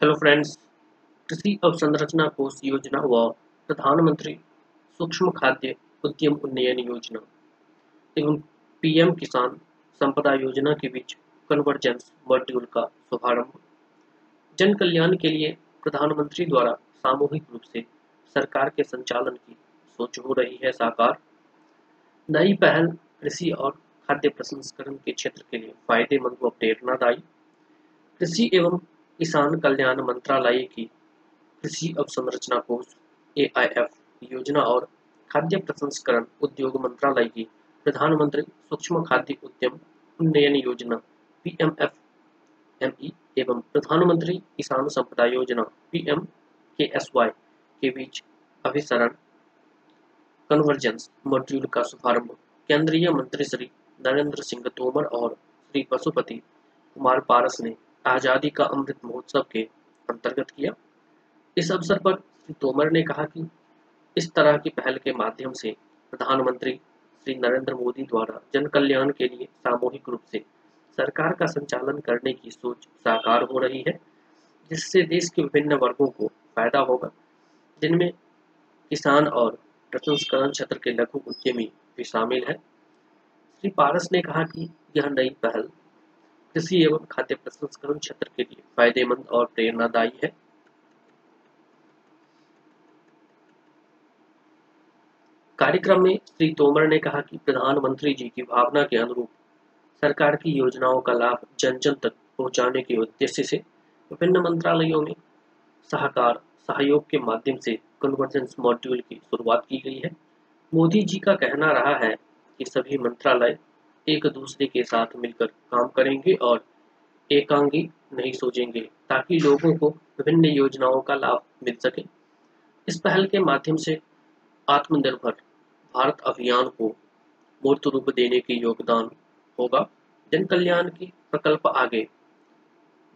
Hello friends कृषि अवसंरचना कोष योजना व प्रधानमंत्री सूक्ष्म खाद्य उद्यम उन्नयन योजना, एवं पीएम किसान संपदा योजना के बीच कन्वर्जेंस मॉड्यूल का शुभारंभ। जन कल्याण के लिए प्रधानमंत्री द्वारा सामूहिक रूप से सरकार के संचालन की सोच हो रही है साकार। नई पहल कृषि और खाद्य प्रसंस्करण के क्षेत्र के लिए फ़ायदेमंद व प्रेरणादायी। कृषि एवं किसान कल्याण मंत्रालय की कृषि अवसंरचना कोष एआईएफ योजना और खाद्य प्रसंस्करण उद्योग मंत्रालय की प्रधानमंत्री सूक्ष्म खाद्य उद्यम उन्नयन योजना P M F M E एवं प्रधानमंत्री किसान संपदा योजना P M K S Y के बीच अभिसरण कन्वर्जेंस मॉड्यूल का शुभारंभ केंद्रीय मंत्री श्री नरेंद्र सिंह तोमर और श्री पशुपति कुमार पारस ने आज़ादी का अमृत महोत्सव के अंतर्गत किया। इस अवसर पर श्री तोमर ने कहा कि इस तरह की पहल के माध्यम से प्रधानमंत्री श्री नरेंद्र मोदी द्वारा जन कल्याण के लिए सामूहिक रूप से सरकार का संचालन करने की सोच साकार हो रही है, जिससे देश के विभिन्न वर्गों को फ़ायदा होगा। जिनमें किसान और प्रसंस्करण क्षेत्र के लघु उद्यमी भी शामिल है। श्री पारस ने कहा कि यह नई पहल कृषि एवं खाद्य प्रसंस्करण क्षेत्र के लिए फ़ायदेमंद और प्रेरणादायी है। कार्यक्रम में श्री तोमर ने कहा कि प्रधानमंत्री जी की भावना के अनुरूप सरकार की योजनाओं का लाभ जन जन तक पहुँचाने के उद्देश्य से विभिन्न मंत्रालयों में सहकार, सहयोग के माध्यम से कन्वर्जेंस मॉड्यूल की शुरुआत की गई है। मोदी जी का कहना रहा है कि सभी मंत्रालय एक दूसरे के साथ मिलकर काम करेंगे और एकांगी नहीं सोचेंगे, ताकि लोगों को विभिन्न योजनाओं का लाभ मिल सके। इस पहल के माध्यम से आत्मनिर्भर भारत अभियान को मूर्त रूप देने के योगदान होगा। जन कल्याण की प्रकल्प आगे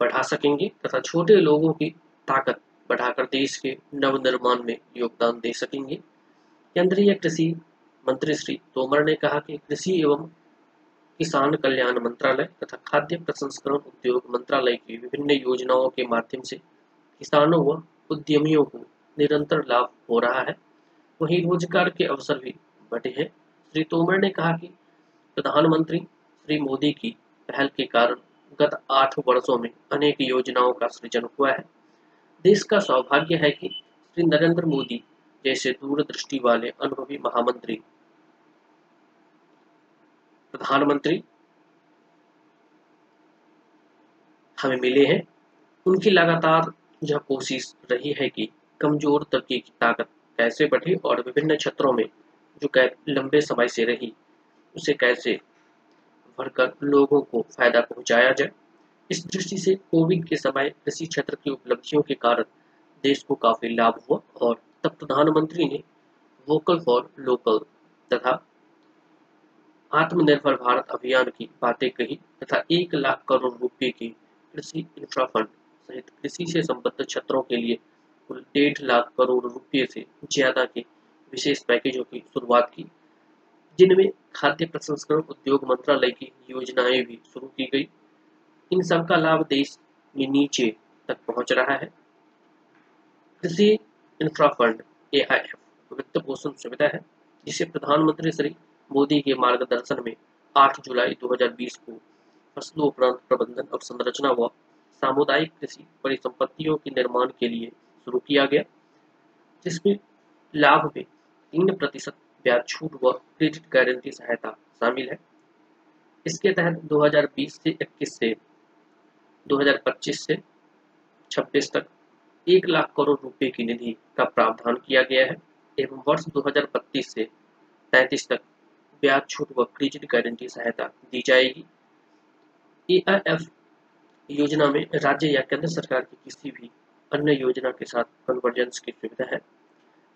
बढ़ा सकेंगे तथा छोटे लोगों की ताकत बढ़ाकर देश के नवनिर्माण में योगदान दे सकेंगे। केंद्रीय कृषि मंत्री श्री तोमर ने कहा कि कृषि एवं किसान कल्याण मंत्रालय तथा खाद्य प्रसंस्करण उद्योग मंत्रालय की विभिन्न योजनाओं के माध्यम से किसानों व उद्यमियों को निरंतर लाभ हो रहा है। वहीं रोज़गार के अवसर भी बढ़े हैं। श्री तोमर ने कहा कि प्रधानमंत्री श्री मोदी की पहल के कारण गत आठ वर्षों में अनेक योजनाओं का सृजन हुआ है। देश का सौभाग्य है कि श्री नरेंद्र मोदी जैसे दूरदृष्टि वाले अनुभवी महामंत्री प्रधानमंत्री हमें मिले हैं। उनकी लगातार यह कोशिश रही है कि कमज़ोर तबके की ताकत कैसे बढ़े और विभिन्न क्षेत्रों में जो लंबे समय से रही, उसे कैसे भरकर लोगों को फ़ायदा पहुँचाया जाए। इस दृष्टि से कोविड के समय कृषि क्षेत्र की उपलब्धियों के कारण देश को काफ़ी लाभ हुआ और तब प्रधानमंत्री ने वोकल फॉर लोकल तथा आत्मनिर्भर भारत अभियान की बातें कही तथा एक लाख करोड़ रुपए की कृषि इंफ्रा फंड सहित कृषि से संबद्ध क्षेत्रों के लिए कुल डेढ़ लाख करोड़ रुपए से ज़्यादा के विशेष पैकेजों की शुरुआत की। जिनमें खाद्य प्रसंस्करण उद्योग मंत्रालय की योजनाएँ भी शुरू की गई। इन सब का लाभ देश में नीचे तक पहुँच रहा है। कृषि इंफ्रा फंड ए वित्त पोषण सुविधा है, जिसे प्रधानमंत्री श्री मोदी के मार्गदर्शन में 8 जुलाई 2020 को फ़सलों उपरांत प्रबंधन और संरचना व सामुदायिक कृषि परिसंपत्तियों के निर्माण के लिए शुरू किया गया, जिसमें लाभ में तीन प्रतिशत ब्याज छूट व क्रेडिट गारंटी सहायता शामिल है। इसके तहत 2020 से 21 से 2025 से 26 तक एक लाख करोड़ रुपए की निधि का प्रावधान किया गया है, एवं वर्ष 2025 से 33 तक ब्याज छूट व क्रेडिट गारंटी सहायता दी जाएगी। ए योजना में राज्य या केंद्र सरकार की किसी भी अन्य योजना के साथ कन्वर्जेंस की सुविधा है।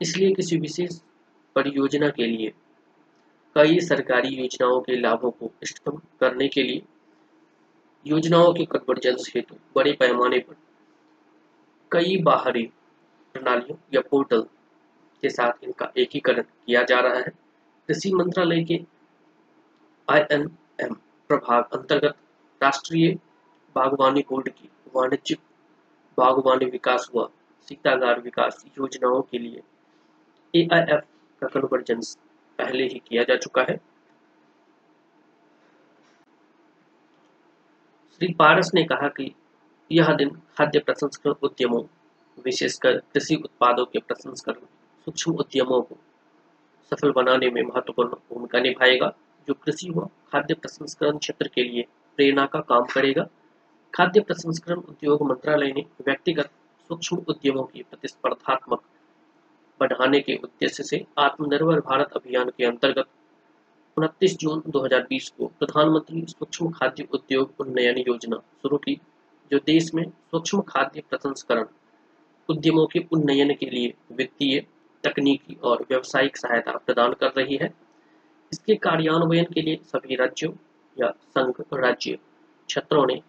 इसलिए किसी विशेष परियोजना के लिए कई सरकारी योजनाओं के लाभों को इष्टतम करने के लिए योजनाओं के कन्वर्जेंस हेतु बड़े पैमाने पर कई बाहरी प्रणालियों या पोर्टल के साथ इनका एकीकरण किया जा रहा है। कृषि मंत्रालय के आईएनएम प्रभाग अंतर्गत राष्ट्रीय बागवानी बोर्ड की वाणिज्यिक बागवानी विकास व सीतागार विकास योजनाओं के लिए एआईएफ का कन्वर्जेंस पहले ही किया जा चुका है। श्री पारस ने कहा कि यह दिन खाद्य प्रसंस्करण उद्यमों, विशेषकर कृषि उत्पादों के प्रसंस्करण, सूक्ष्म उद्यमों को सफल बनाने में महत्वपूर्ण भूमिका निभाएगा, जो कृषि व खाद्य प्रसंस्करण क्षेत्र के लिए प्रेरणा का काम करेगा। खाद्य प्रसंस्करण उद्योग मंत्रालय ने व्यक्तिगत सूक्ष्म उद्यमों की प्रतिस्पर्धात्मक बढ़ाने के उद्देश्य से आत्मनिर्भर भारत अभियान के अंतर्गत उनतीस जून 2020 को प्रधानमंत्री सूक्ष्म खाद्य उद्योग उन्नयन योजना शुरू की, जो देश में सूक्ष्म खाद्य प्रसंस्करण उद्यमों के उन्नयन के लिए वित्तीय तकनीकी और व्यावसायिक सहायता प्रदान कर रही है। इसके कार्यान्वयन के लिए सभी राज्यों या संघ राज्य क्षेत्रों ने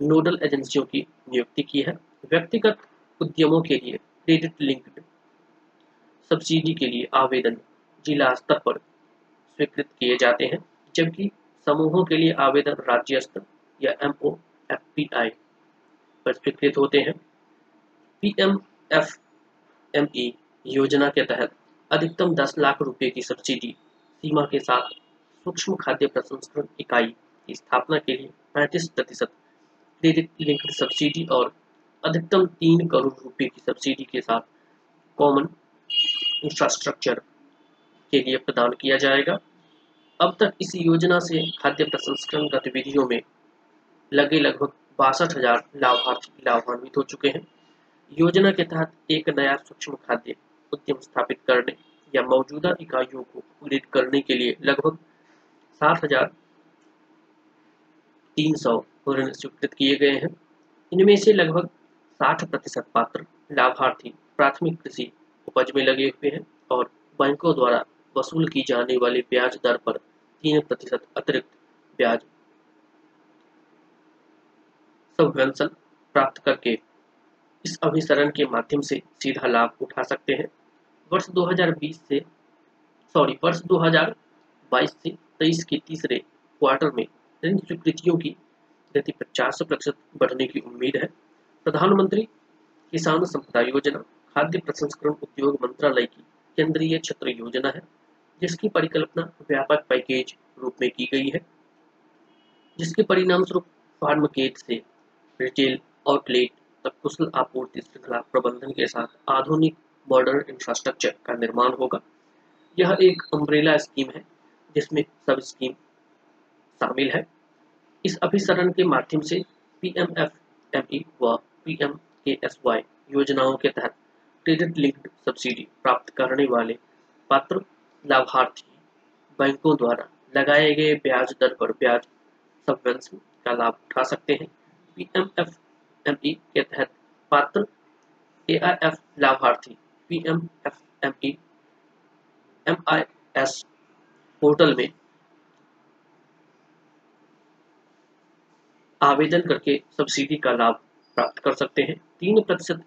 नोडल एजेंसियों की नियुक्ति की है। व्यक्तिगत उद्यमों के लिए क्रेडिट लिंक्ड सब्सिडी के लिए आवेदन जिला स्तर पर स्वीकृत किए जाते हैं, जबकि समूहों के लिए आवेदन राज्य स्तर या M O F P I पर स्वीकृत होते हैं। P M F M E योजना के तहत अधिकतम 10 लाख रुपए की सब्सिडी, सीमा के साथ सूक्ष्म खाद्य प्रसंस्करण इकाई की स्थापना के लिए पैंतीस प्रतिशत क्रेडिट लिंक्ड सब्सिडी और अधिकतम तीन करोड़ रुपए की सब्सिडी के साथ कॉमन इंफ्रास्ट्रक्चर के लिए प्रदान किया जाएगा। अब तक इस योजना से खाद्य प्रसंस्करण गतिविधियों में लगे लगभग बासठ हज़ार लाभार्थी लाभान्वित हो चुके हैं। योजना के तहत एक नया सूक्ष्म खाद्य उद्यम स्थापित करने या मौजूदा इकाइयों को अपग्रेड करने के लिए लगभग सात हज़ार तीन सौ ऋण स्वीकृत किए गए हैं। इनमें से लगभग साठ प्रतिशत पात्र लाभार्थी प्राथमिक कृषि उपज में लगे हुए हैं और बैंकों द्वारा वसूल की जाने वाली ब्याज दर पर तीन प्रतिशत अतिरिक्त ब्याज सबवेंशन प्राप्त करके इस अभिसरण के माध्यम से सीधा लाभ उठा सकते हैं। वर्ष 2020 से सॉरी वर्ष 2022 से 23 के तीसरे क्वार्टर में ऋण स्वीकृतियों की गति पचास प्रतिशत बढ़ने की उम्मीद है। प्रधानमंत्री किसान संपदा योजना, खाद्य प्रसंस्करण उद्योग मंत्रालय की केंद्रीय क्षेत्र योजना है, जिसकी परिकल्पना व्यापक पैकेज रूप में की गई है। जिसके परिणाम स्वरूप फार्म गेट से, रिटेल आउटलेट तक कुशल आपूर्ति श्रृंखला प्रबंधन के साथ आधुनिक मॉडर्न इंफ्रास्ट्रक्चर का निर्माण होगा। यह एक अम्ब्रेला स्कीम है, जिसमें सब स्कीम शामिल है। इस अभिसरण के माध्यम से P M F M E व P M K S Y योजनाओं के तहत क्रेडिट लिंक्ड सब्सिडी प्राप्त करने वाले पात्र लाभार्थी बैंकों द्वारा लगाए गए ब्याज दर पर ब्याज सबवेंशन का लाभ उठा सकते हैं। P M F M E के तहत पात्र ए आई एफ़ लाभार्थी P M F M E M I S portal में आवेदन करके सब्सिडी का लाभ प्राप्त कर सकते हैं। तीन प्रतिशत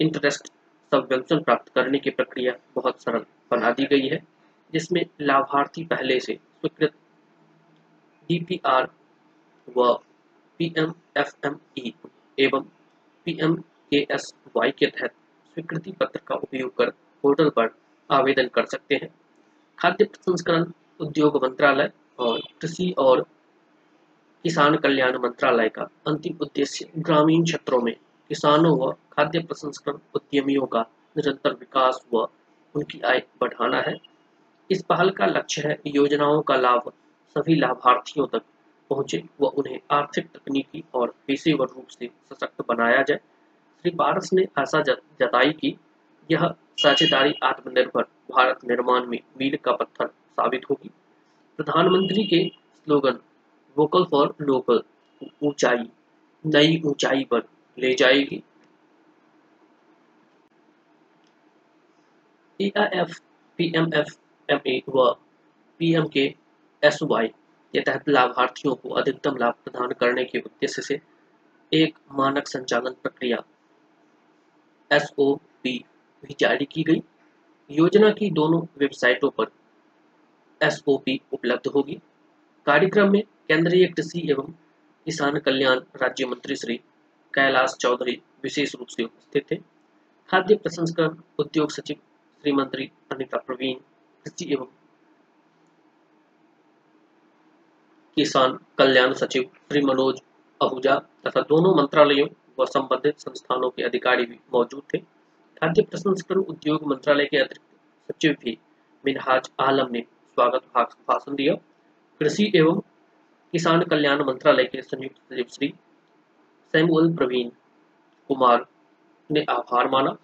इंटरेस्ट सबवेंशन प्राप्त करने की प्रक्रिया बहुत सरल बना दी गई है, जिसमें लाभार्थी पहले से स्वीकृत डीपीआर व पीएमएफएमई एवं पीएमकेएसवाई के तहत स्वीकृति पत्र का उपयोग कर पोर्टल पर आवेदन कर सकते हैं। खाद्य प्रसंस्करण उद्योग मंत्रालय और कृषि और किसान कल्याण मंत्रालय का अंतिम उद्देश्य ग्रामीण क्षेत्रों में किसानों व खाद्य प्रसंस्करण उद्यमियों का निरंतर विकास व उनकी आय बढ़ाना है। इस पहल का लक्ष्य है योजनाओं का लाभ सभी लाभार्थियों तक पहुँचे व उन्हें आर्थिक तकनीकी और पेशेवर रूप से सशक्त बनाया जाए। श्री पारस ने आशा जताई कि यह साझेदारी आत्मनिर्भर भारत निर्माण में मील का पत्थर साबित होगी। प्रधानमंत्री के स्लोगन, वोकल फॉर लोकल, ऊंचाई, नई ऊंचाई पर ले जाएगी। A I F P M F M A व P M K S Y के तहत लाभार्थियों को अधिकतम लाभ प्रदान करने के उद्देश्य से एक मानक संचालन प्रक्रिया एस भी जारी की गई। योजना की दोनों वेबसाइटों पर एस ओ पी उपलब्ध होगी। कार्यक्रम में केंद्रीय कृषि एवं किसान कल्याण राज्य मंत्री श्री कैलाश चौधरी विशेष रूप से उपस्थित थे। खाद्य प्रसंस्करण उद्योग सचिव श्रीमंत्री अनिता प्रवीण, कृषि एवं किसान कल्याण सचिव श्री मनोज आहूजा तथा दोनों मंत्रालयों व संबंधित संस्थानों के अधिकारी भी मौजूद थे। खाद्य प्रसंस्करण उद्योग मंत्रालय के अतिरिक्त सचिव भी मिनहाज आलम ने स्वागत भाषण दिया। कृषि एवं किसान कल्याण मंत्रालय के संयुक्त सचिव श्री सैमुअल प्रवीण कुमार ने आभार माना।